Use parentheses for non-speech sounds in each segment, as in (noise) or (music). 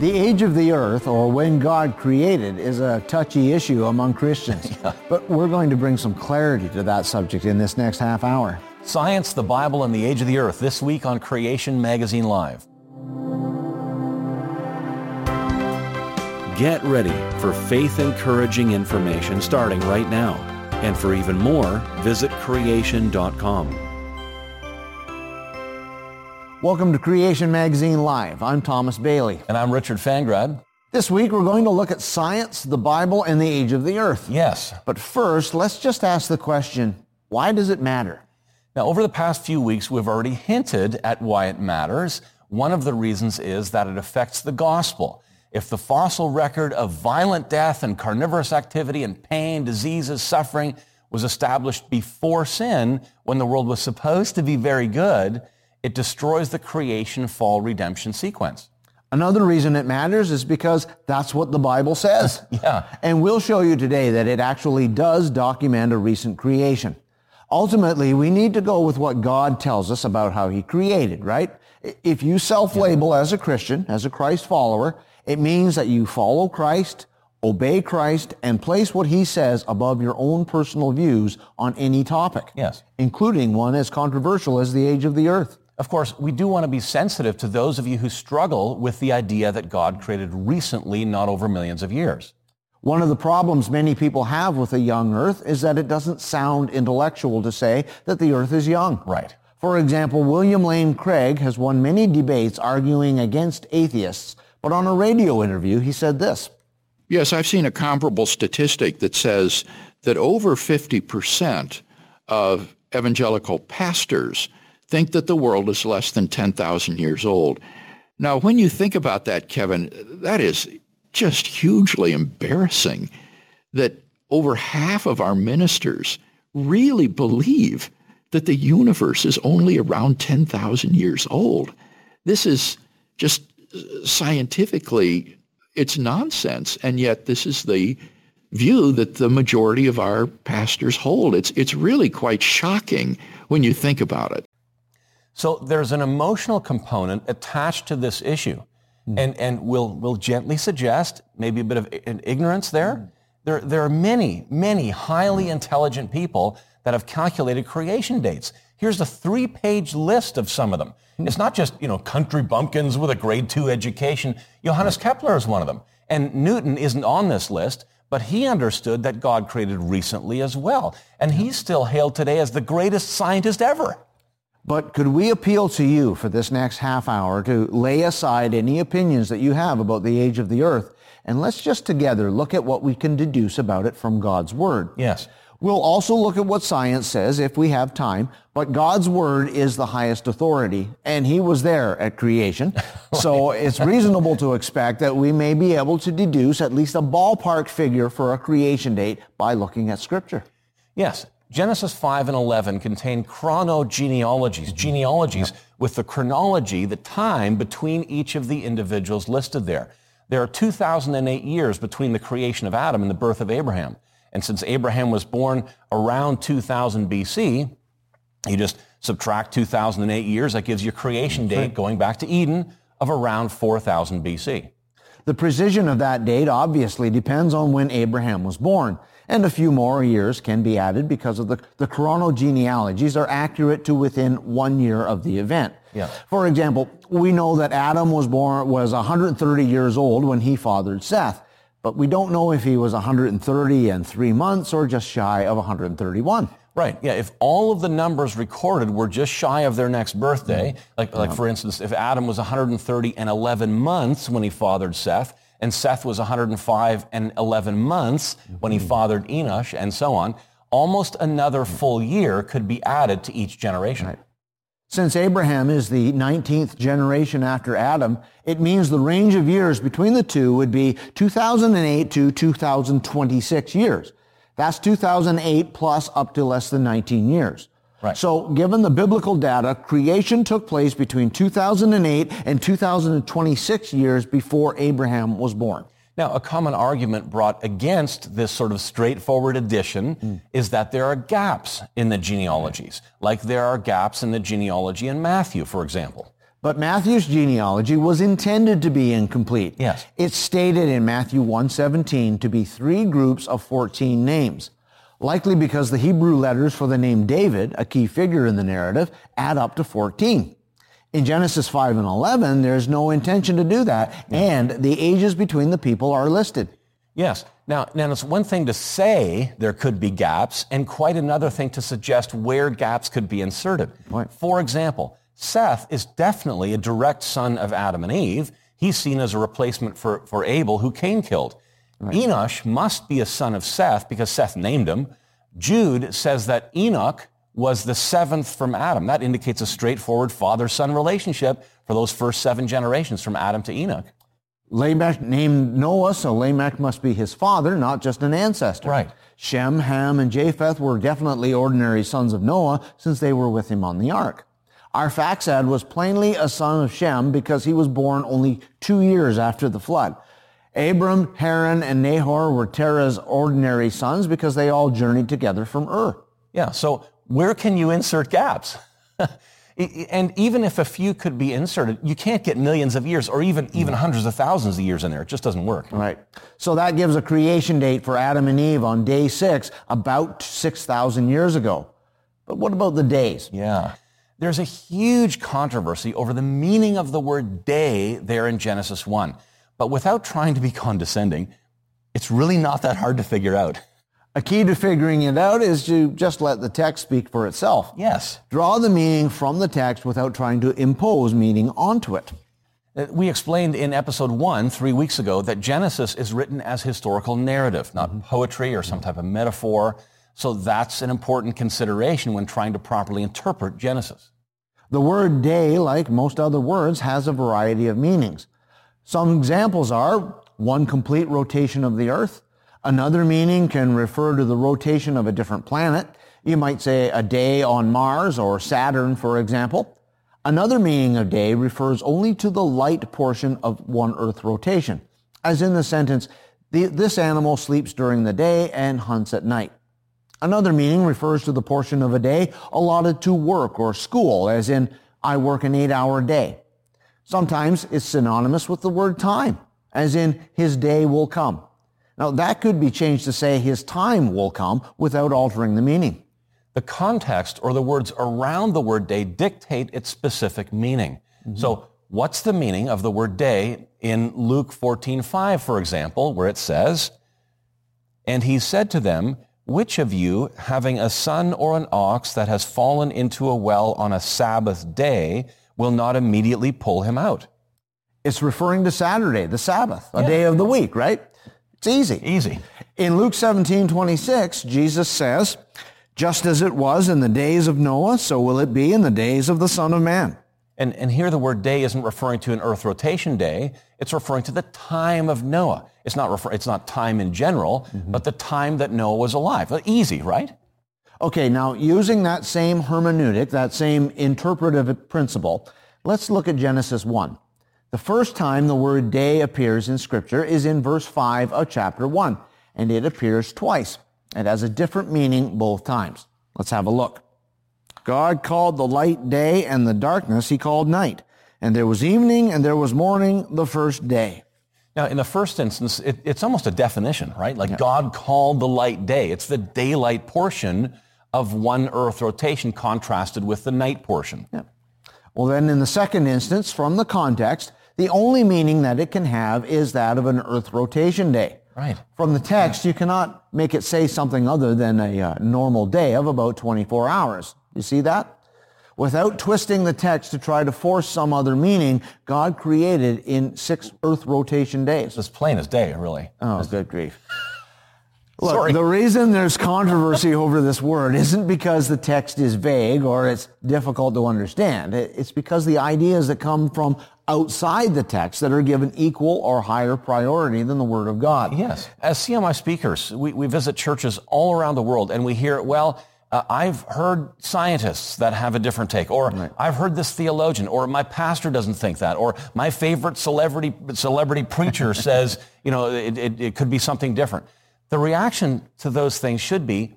The age of the earth, or when God created, is a touchy issue among Christians. (laughs) yeah. But we're going to bring some clarity to that subject in this next half hour. Science, the Bible, and the Age of the Earth this week on Creation Magazine Live. Get ready for faith encouraging information starting right now. And for even more, visit creation.com. Welcome to Creation Magazine Live. I'm Thomas Bailey. And I'm Richard Fangrad. This week we're going to look at science, the Bible, and the age of the earth. Yes. But first, let's just ask the question, why does it matter? Now, over the past few weeks, we've already hinted at why it matters. One of the reasons is that it affects the gospel. If the fossil record of violent death and carnivorous activity and pain, diseases, suffering was established before sin, when the world was supposed to be very good, it destroys the creation fall redemption sequence. Another reason it matters is because that's what the Bible says. (laughs) yeah. And we'll show you today that it actually does document a recent creation. Ultimately, we need to go with what God tells us about how he created, right? If you self-label yeah. as a Christian, as a Christ follower, it means that you follow Christ, obey Christ, and place what he says above your own personal views on any topic. Yes. Including one as controversial as the age of the earth. Of course, we do want to be sensitive to those of you who struggle with the idea that God created recently, not over millions of years. One of the problems many people have with a young earth is that it doesn't sound intellectual to say that the earth is young. Right. For example, William Lane Craig has won many debates arguing against atheists, but on a radio interview, he said this. Yes, I've seen a comparable statistic that says that over 50% of evangelical pastors think that the world is less than 10,000 years old. Now, when you think about that, Kevin, that is just hugely embarrassing that over half of our ministers really believe that the universe is only around 10,000 years old. This is just scientifically, it's nonsense. And yet this is the view that the majority of our pastors hold. It's, it's really quite shocking when you think about it. So there's an emotional component attached to this issue. Mm. And, and we'll, we'll gently suggest maybe a bit of ignorance there. Mm. There, there are many, many highly intelligent people that have calculated creation dates. Here's a three-page list of some of them. Mm. It's not just, you know, country bumpkins with a grade two education. Johannes Kepler is one of them. And Newton isn't on this list, but he understood that God created recently as well. And he's still hailed today as the greatest scientist ever. But could we appeal to you for this next half hour to lay aside any opinions that you have about the age of the earth and let's just together look at what we can deduce about it from God's Word. Yes. We'll also look at what science says if we have time, but God's Word is the highest authority, and He was there at creation. (laughs) so it's reasonable to expect that we may be able to deduce at least a ballpark figure for a creation date by looking at Scripture. Yes, Genesis 5 and 11 contain chronogenealogies, mm-hmm. genealogies yep. with the chronology, the time between each of the individuals listed there. There are 2008 years between the creation of Adam and the birth of Abraham. And since Abraham was born around 2000 BC, you just subtract 2008 years, that gives you a creation date going back to Eden of around 4000 BC. The precision of that date obviously depends on when Abraham was born and a few more years can be added because of the, the chronogenealogies are accurate to within one year of the event. Yeah. For example, we know that Adam was born, was 130 years old when he fathered Seth, but we don't know if he was 130 and three months or just shy of 131. Right. Yeah. If all of the numbers recorded were just shy of their next birthday, like, like for instance, if Adam was 130 and 11 months when he fathered Seth, and Seth was 105 and 11 months when he mm-hmm. fathered Enosh, and so on. Almost another mm-hmm. full year could be added to each generation. Right. Since Abraham is the 19th generation after Adam, it means the range of years between the two would be 2008 to 2026 years. That's 2008 plus up to less than 19 years. Right. So given the biblical data, creation took place between 2008 and 2026 years before Abraham was born. Now, a common argument brought against this sort of straightforward addition mm. is that there are gaps in the genealogies, like there are gaps in the genealogy in Matthew, for example. But Matthew's genealogy was intended to be incomplete. Yes. It's stated in Matthew 1:17 to be three groups of 14 names, likely because the Hebrew letters for the name David, a key figure in the narrative, add up to 14. In Genesis 5 and 11, there's no intention to do that, and the ages between the people are listed. Yes. Now, now it's one thing to say there could be gaps, and quite another thing to suggest where gaps could be inserted. Right. For example, Seth is definitely a direct son of Adam and Eve. He's seen as a replacement for, for Abel, who Cain killed. Enosh must be a son of Seth because Seth named him. Jude says that Enoch was the seventh from Adam. That indicates a straightforward father-son relationship for those first seven generations from Adam to Enoch. Lamech named Noah, so Lamech must be his father, not just an ancestor. Right. Shem, Ham, and Japheth were definitely ordinary sons of Noah since they were with him on the ark. Arphaxad was plainly a son of Shem because he was born only two years after the flood. Abram, Haran, and Nahor were Terah's ordinary sons because they all journeyed together from Ur. Yeah, so where can you insert gaps? (laughs) and even if a few could be inserted, you can't get millions of years or even, even mm. hundreds of thousands of years in there. It just doesn't work. Right. So that gives a creation date for Adam and Eve on day six, about 6,000 years ago. But what about the days? Yeah. There's a huge controversy over the meaning of the word day there in Genesis 1. But without trying to be condescending, it's really not that hard to figure out. A key to figuring it out is to just let the text speak for itself. Yes. Draw the meaning from the text without trying to impose meaning onto it. Uh, We explained in episode one, three weeks ago, that Genesis is written as historical narrative, not poetry or some type of metaphor. So that's an important consideration when trying to properly interpret Genesis. The word day, like most other words, has a variety of meanings. Some examples are one complete rotation of the earth. Another meaning can refer to the rotation of a different planet. You might say a day on Mars or Saturn, for example. Another meaning of day refers only to the light portion of one Earth rotation, as in the sentence, this animal sleeps during the day and hunts at night. Another meaning refers to the portion of a day allotted to work or school, as in, I work an eight hour day. Sometimes it's synonymous with the word time, as in, his day will come. Now that could be changed to say his time will come without altering the meaning. The context or the words around the word day dictate its specific meaning. Mm-hmm. So what's the meaning of the word day in Luke 14:5 for example, where it says, "And he said to them, which of you having a son or an ox that has fallen into a well on a Sabbath day will not immediately pull him out?" It's referring to Saturday, the Sabbath, a day of the week, right? It's easy. Easy. In Luke 17, 26, Jesus says, just as it was in the days of Noah, so will it be in the days of the Son of Man. And, and here the word day isn't referring to an earth rotation day. It's referring to the time of Noah. It's not, refer, it's not time in general, mm-hmm. but the time that Noah was alive. Easy, right? Okay, now using that same hermeneutic, that same interpretive principle, let's look at Genesis 1. The first time the word day appears in Scripture is in verse 5 of chapter 1, and it appears twice. It has a different meaning both times. Let's have a look. God called the light day, and the darkness he called night. And there was evening, and there was morning the first day. Now, in the first instance, it, it's almost a definition, right? Like God called the light day. It's the daylight portion of one earth rotation contrasted with the night portion. Yeah. Well, then in the second instance, from the context, the only meaning that it can have is that of an earth rotation day. Right. From the text, you cannot make it say something other than a uh, normal day of about 24 hours. You see that? Without twisting the text to try to force some other meaning, God created in six earth rotation days. It's as plain as day, really. Oh, good grief. Look, Sorry. the reason there's controversy over this word isn't because the text is vague or it's difficult to understand. It's because the ideas that come from outside the text that are given equal or higher priority than the Word of God. Yes. As CMI speakers, we, we visit churches all around the world and we hear, well, uh, I've heard scientists that have a different take, or I've heard this theologian, or my pastor doesn't think that, or my favorite celebrity, celebrity preacher (laughs) says, you know, it, it, it could be something different. The reaction to those things should be,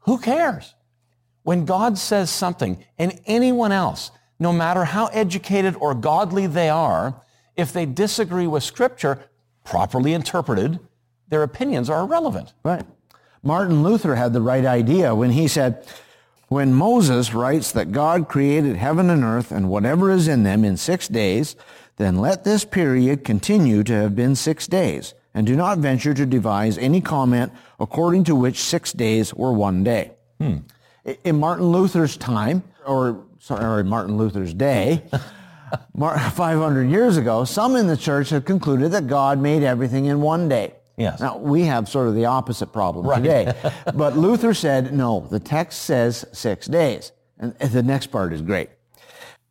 who cares? When God says something and anyone else no matter how educated or godly they are, if they disagree with Scripture, properly interpreted, their opinions are irrelevant. Right. Martin Luther had the right idea when he said, when Moses writes that God created heaven and earth and whatever is in them in six days, then let this period continue to have been six days, and do not venture to devise any comment according to which six days were one day. Hmm. In Martin Luther's time, or sorry, Martin Luther's day, (laughs) 500 years ago, some in the church have concluded that God made everything in one day. Yes. Now, we have sort of the opposite problem right. today. (laughs) but Luther said, no, the text says six days. And the next part is great.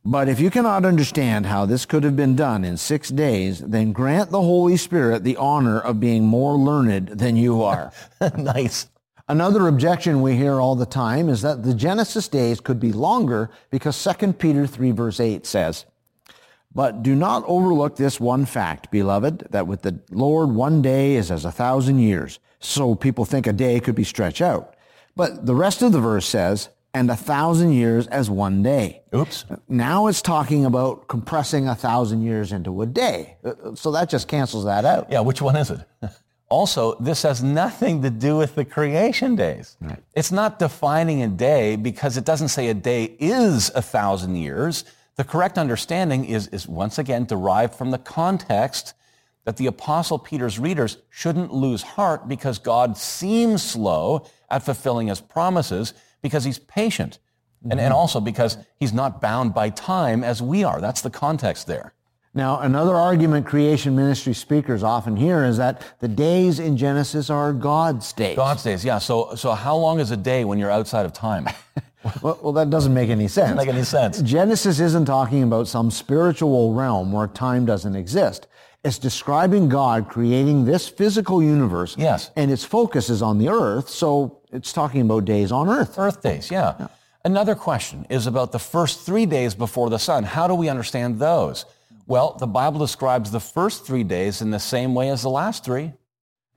But if you cannot understand how this could have been done in six days, then grant the Holy Spirit the honor of being more learned than you are. (laughs) nice. Another objection we hear all the time is that the Genesis days could be longer because 2 Peter 3 verse 8 says, but do not overlook this one fact, beloved, that with the Lord one day is as a thousand years. So people think a day could be stretched out. But the rest of the verse says, and a thousand years as one day. Oops. Now it's talking about compressing a thousand years into a day. Uh, uh, so that just cancels that out. Yeah, which one is it? (laughs) also, this has nothing to do with the creation days. Right. It's not defining a day because it doesn't say a day is a thousand years. The correct understanding is, is once again derived from the context that the Apostle Peter's readers shouldn't lose heart because God seems slow at fulfilling his promises because he's patient. Mm-hmm. And, and also because he's not bound by time as we are. That's the context there. Now, another argument creation ministry speakers often hear is that the days in Genesis are God's days. God's days, yeah. So, so how long is a day when you're outside of time? (laughs) well, well, that doesn't make any sense. Doesn't make any sense. Genesis isn't talking about some spiritual realm where time doesn't exist. It's describing God creating this physical universe. Yes. And its focus is on the earth, so it's talking about days on earth. Earth days, yeah. yeah. Another question is about the first three days before the sun. How do we understand those? Well, the Bible describes the first three days in the same way as the last three.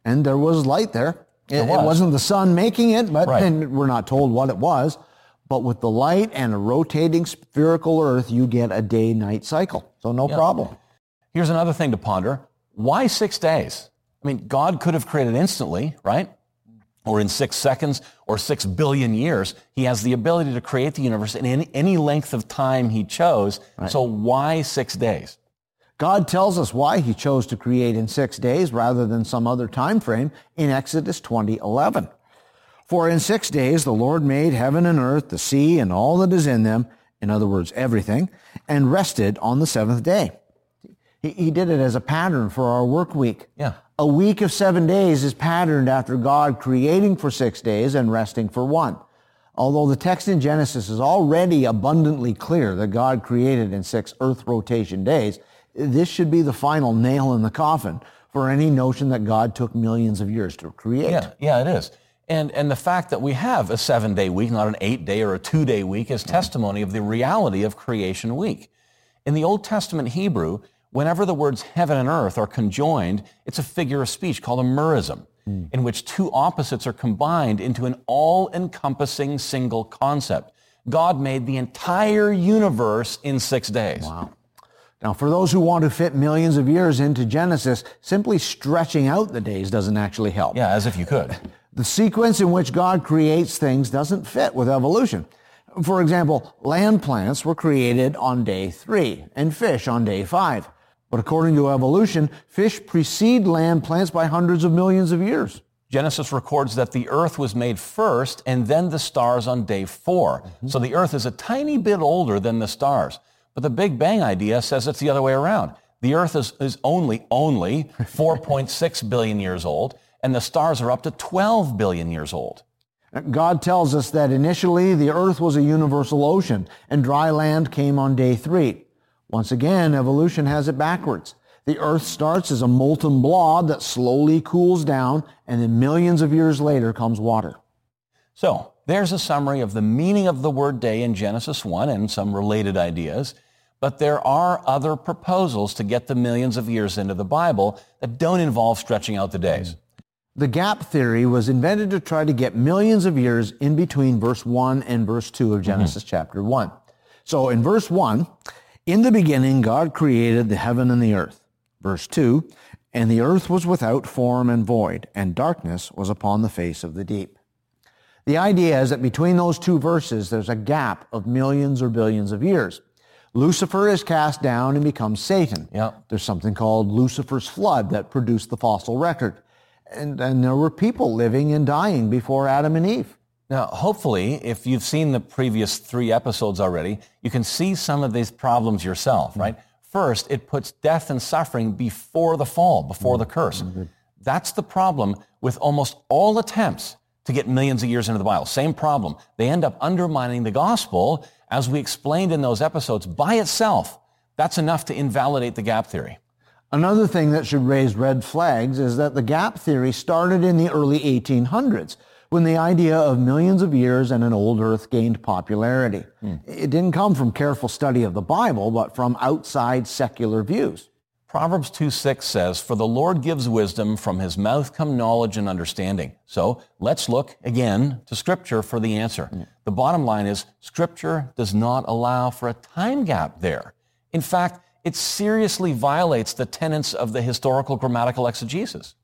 And there was light there. It, was. it wasn't the sun making it, but right. and (laughs) we're not told what it was. But with the light and a rotating spherical Earth, you get a day-night cycle. So no problem. Here's another thing to ponder. Why six days? I mean, God could have created instantly, right? Or in six seconds or six billion years. He has the ability to create the universe in any, any length of time he chose. Right. So why six days? God tells us why he chose to create in six days rather than some other time frame in Exodus 20:11. For in six days the Lord made heaven and earth, the sea, and all that is in them, in other words, everything, and rested on the seventh day. He, he did it as a pattern for our work week. Yeah. A week of seven days is patterned after God creating for six days and resting for one. Although the text in Genesis is already abundantly clear that God created in six earth rotation days, this should be the final nail in the coffin for any notion that God took millions of years to create. Yeah, yeah, it is. And, and the fact that we have a seven day week, not an eight day or a two day week, is testimony of the reality of creation week. In the Old Testament Hebrew, whenever the words heaven and earth are conjoined, it's a figure of speech called a merism, mm. in which two opposites are combined into an all encompassing single concept. God made the entire universe in six days. Wow. Now, for those who want to fit millions of years into Genesis, simply stretching out the days doesn't actually help. Yeah, as if you could. (laughs) The sequence in which God creates things doesn't fit with evolution. For example, land plants were created on day three and fish on day five. But according to evolution, fish precede land plants by hundreds of millions of years. Genesis records that the earth was made first and then the stars on day 4 mm-hmm. So the earth is a tiny bit older than the stars. But the Big Bang idea says it's the other way around. The earth is, is only, only (laughs) 4.6 billion years old and the stars are up to 12 billion years old. God tells us that initially the earth was a universal ocean and dry land came on day three. Once again, evolution has it backwards. The earth starts as a molten blob that slowly cools down and then millions of years later comes water. So, there's a summary of the meaning of the word day in Genesis 1 and some related ideas. But there are other proposals to get the millions of years into the Bible that don't involve stretching out the days. The gap theory was invented to try to get millions of years in between verse 1 and verse 2 of Genesis mm-hmm. chapter 1. So in verse 1, in the beginning God created the heaven and the earth. Verse 2, and the earth was without form and void, and darkness was upon the face of the deep. The idea is that between those two verses, there's a gap of millions or billions of years. Lucifer is cast down and becomes Satan. Yep. There's something called Lucifer's flood that produced the fossil record. And, and there were people living and dying before Adam and Eve. Now, hopefully, if you've seen the previous three episodes already, you can see some of these problems yourself, right? First, it puts death and suffering before the fall, before the curse. Mm-hmm. That's the problem with almost all attempts to get millions of years into the Bible. Same problem. They end up undermining the gospel, as we explained in those episodes, by itself. That's enough to invalidate the gap theory. Another thing that should raise red flags is that the gap theory started in the early 1800s when the idea of millions of years and an old earth gained popularity. Hmm. It didn't come from careful study of the Bible, but from outside secular views. Proverbs 2 6 says, For the Lord gives wisdom, from his mouth come knowledge and understanding. So let's look again to Scripture for the answer. Hmm. The bottom line is, Scripture does not allow for a time gap there. In fact, it seriously violates the tenets of the historical grammatical exegesis.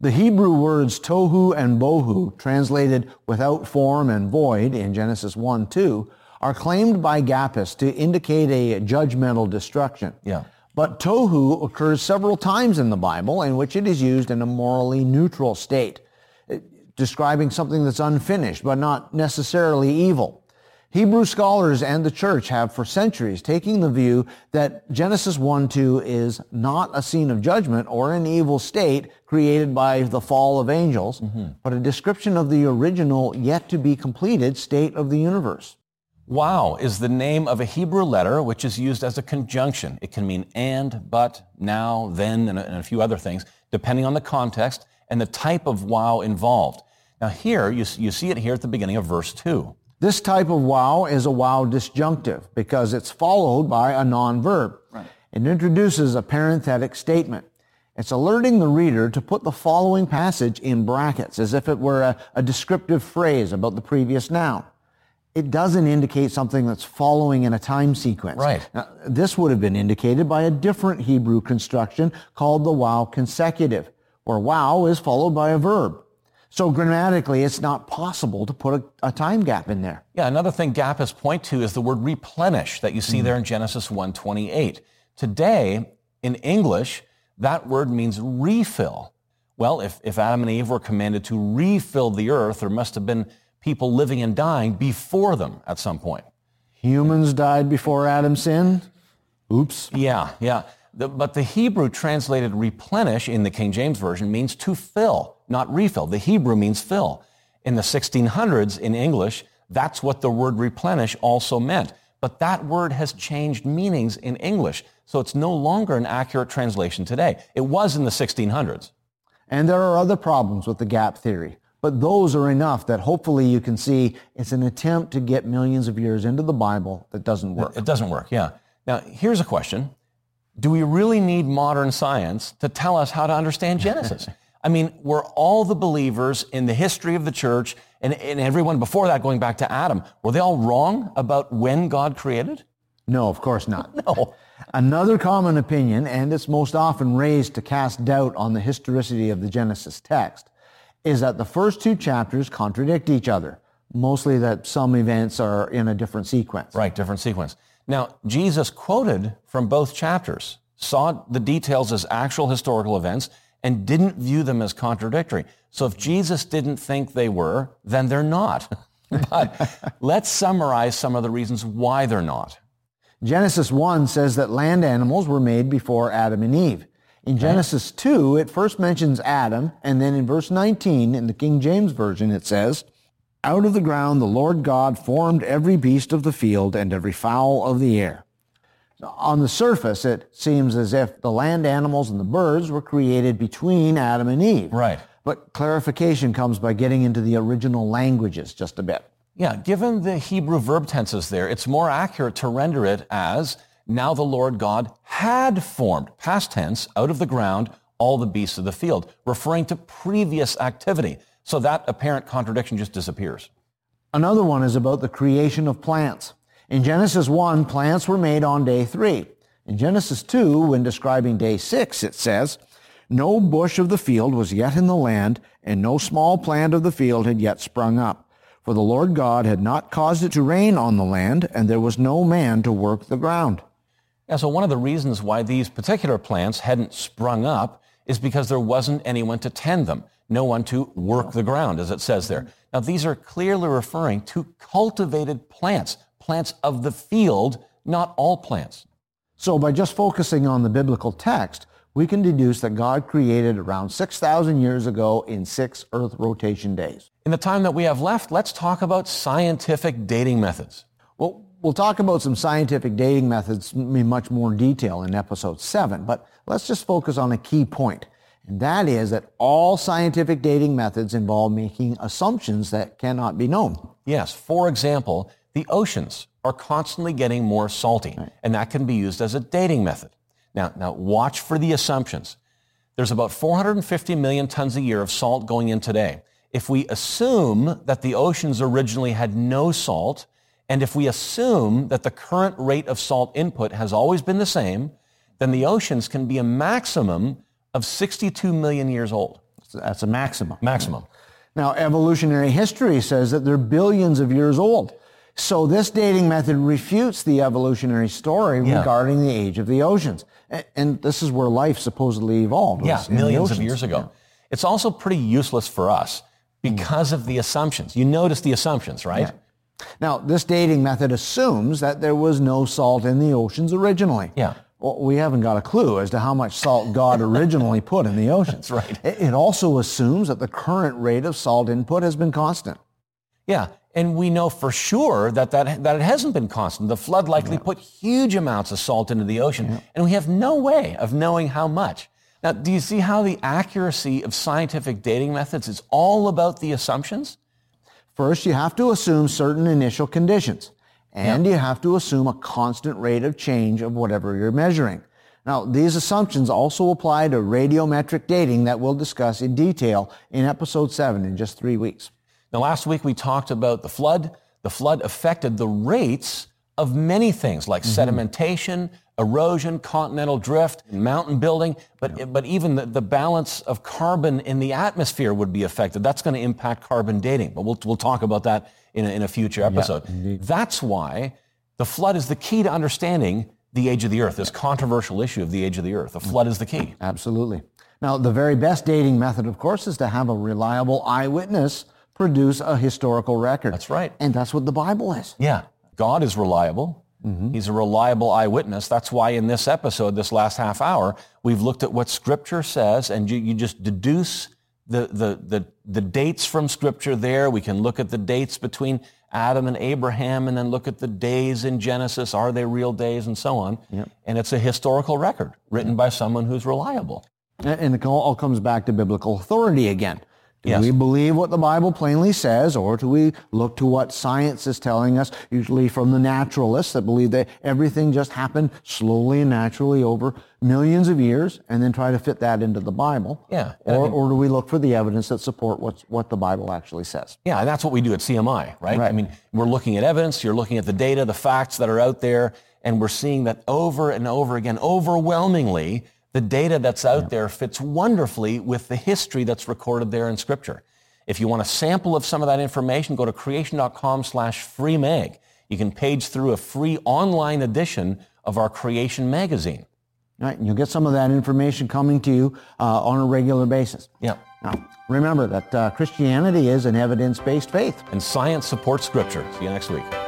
The Hebrew words tohu and bohu, translated without form and void in Genesis 1 2, are claimed by Gappists to indicate a judgmental destruction. Yeah. But tohu occurs several times in the Bible in which it is used in a morally neutral state, describing something that's unfinished but not necessarily evil. Hebrew scholars and the church have for centuries taken the view that Genesis 1 2 is not a scene of judgment or an evil state created by the fall of angels, mm-hmm. but a description of the original, yet to be completed state of the universe. Waw is the name of a Hebrew letter which is used as a conjunction. It can mean and, but, now, then, and a, and a few other things, depending on the context and the type of waw involved. Now here, you, you see it here at the beginning of verse 2. This type of waw is a waw disjunctive because it's followed by a non-verb. It introduces a parenthetic statement. It's alerting the reader to put the following passage in brackets as if it were a, a descriptive phrase about the previous noun. It doesn't indicate something that's following in a time sequence. Right. Now, this would have been indicated by a different Hebrew construction called the waw consecutive, where waw is followed by a verb. So grammatically, it's not possible to put a, a time gap in there. Yeah, another thing Gappists point to is the word replenish that you see mm. there in Genesis 1:28. Today, in English, that word means refill. Well, if, if Adam and Eve were commanded to refill the earth, there must have been people living and dying before them at some point. Humans died before Adam sinned. Oops. Yeah, yeah. The, but the Hebrew translated replenish in the King James Version means to fill, not refill. The Hebrew means fill. In the 1600s in English, that's what the word replenish also meant. But that word has changed meanings in English, so it's no longer an accurate translation today. It was in the 1600s. And there are other problems with the gap theory, but those are enough that hopefully you can see it's an attempt to get millions of years into the Bible that doesn't work. It doesn't work, yeah. Now, here's a question. Do we really need modern science to tell us how to understand Genesis? (laughs) I mean, were all the believers in the history of the church and, and everyone before that going back to Adam, were they all wrong about when God created? No, of course not. (laughs) No. Another common opinion, and it's most often raised to cast doubt on the historicity of the Genesis text, is that the first two chapters contradict each other, mostly that some events are in a different sequence. Right, different sequence. Now, Jesus quoted from both chapters, saw the details as actual historical events, and didn't view them as contradictory. So if Jesus didn't think they were, then they're not. (laughs) but let's summarize some of the reasons why they're not. Genesis 1 says that land animals were made before Adam and Eve. In Genesis 2, it first mentions Adam, and then in verse 19, in the King James Version, it says, Out of the ground the Lord God formed every beast of the field and every fowl of the air. On the surface, it seems as if the land animals and the birds were created between Adam and Eve. Right. But clarification comes by getting into the original languages just a bit. Yeah, given the Hebrew verb tenses there, it's more accurate to render it as now the Lord God had formed, past tense, out of the ground all the beasts of the field, referring to previous activity. So that apparent contradiction just disappears. Another one is about the creation of plants. In Genesis 1, plants were made on day 3. In Genesis 2, when describing day 6, it says, No bush of the field was yet in the land, and no small plant of the field had yet sprung up. For the Lord God had not caused it to rain on the land, and there was no man to work the ground. Yeah, so one of the reasons why these particular plants hadn't sprung up is because there wasn't anyone to tend them, no one to work the ground, as it says there. Now, these are clearly referring to cultivated plants, plants of the field, not all plants. So by just focusing on the biblical text, we can deduce that God created around 6,000 years ago in six Earth rotation days. In the time that we have left, let's talk about scientific dating methods. Well, we'll talk about some scientific dating methods in much more detail in episode 7, but let's just focus on a key point. And that is that all scientific dating methods involve making assumptions that cannot be known. Yes, for example, the oceans are constantly getting more salty, right. and that can be used as a dating method. Now, now watch for the assumptions. There's about 450 million tons a year of salt going in today. If we assume that the oceans originally had no salt, and if we assume that the current rate of salt input has always been the same, then the oceans can be a maximum of 62 million years old. That's a maximum. Maximum. Now, evolutionary history says that they're billions of years old. So this dating method refutes the evolutionary story yeah. regarding the age of the oceans. And this is where life supposedly evolved. Yeah, millions of years ago. Yeah. It's also pretty useless for us because of the assumptions. You notice the assumptions, right? Yeah. Now, this dating method assumes that there was no salt in the oceans originally. Yeah. Well, we haven't got a clue as to how much salt God originally put in the oceans. That's (laughs) right. It also assumes that the current rate of salt input has been constant. Yeah, and we know for sure that, that, that it hasn't been constant. The flood likely yeah. put huge amounts of salt into the ocean, yeah. and we have no way of knowing how much. Now, do you see how the accuracy of scientific dating methods is all about the assumptions? First, you have to assume certain initial conditions, and yeah. you have to assume a constant rate of change of whatever you're measuring. Now, these assumptions also apply to radiometric dating that we'll discuss in detail in episode 7 in just three weeks. Now, last week we talked about the flood. The flood affected the rates of many things like mm-hmm. sedimentation, erosion, continental drift, mountain building, but, yeah. but even the, the, balance of carbon in the atmosphere would be affected. That's going to impact carbon dating, but we'll, we'll talk about that in a, in a future episode. Yeah, That's why the flood is the key to understanding the age of the earth, this controversial issue of the age of the earth. The flood is the key. Absolutely. Now, the very best dating method, of course, is to have a reliable eyewitness produce a historical record. That's right. And that's what the Bible is. Yeah. God is reliable. Mm-hmm. He's a reliable eyewitness. That's why in this episode, this last half hour, we've looked at what Scripture says, and you, you just deduce the, the, the, the dates from Scripture there. We can look at the dates between Adam and Abraham and then look at the days in Genesis. Are they real days and so on? Yep. And it's a historical record written by someone who's reliable. And it all comes back to biblical authority again. Do yes. we believe what the Bible plainly says, or do we look to what science is telling us, usually from the naturalists that believe that everything just happened slowly and naturally over millions of years, and then try to fit that into the Bible? Yeah. Or, or do we look for the evidence that support what's, what the Bible actually says? Yeah, and that's what we do at CMI, right? right? I mean, we're looking at evidence, you're looking at the data, the facts that are out there, and we're seeing that over and over again, overwhelmingly, the data that's out yeah. there fits wonderfully with the history that's recorded there in Scripture. If you want a sample of some of that information, go to creation.com slash free mag. You can page through a free online edition of our Creation magazine. Right, and you'll get some of that information coming to you uh, on a regular basis. Yeah. Now, remember that uh, Christianity is an evidence-based faith. And science supports Scripture. See you next week.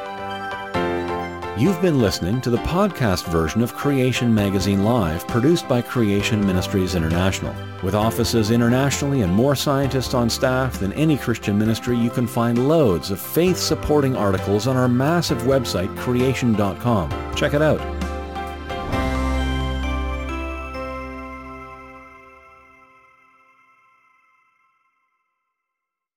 You've been listening to the podcast version of Creation Magazine Live, produced by Creation Ministries International. With offices internationally and more scientists on staff than any Christian ministry, you can find loads of faith supporting articles on our massive website, creation.com. Check it out.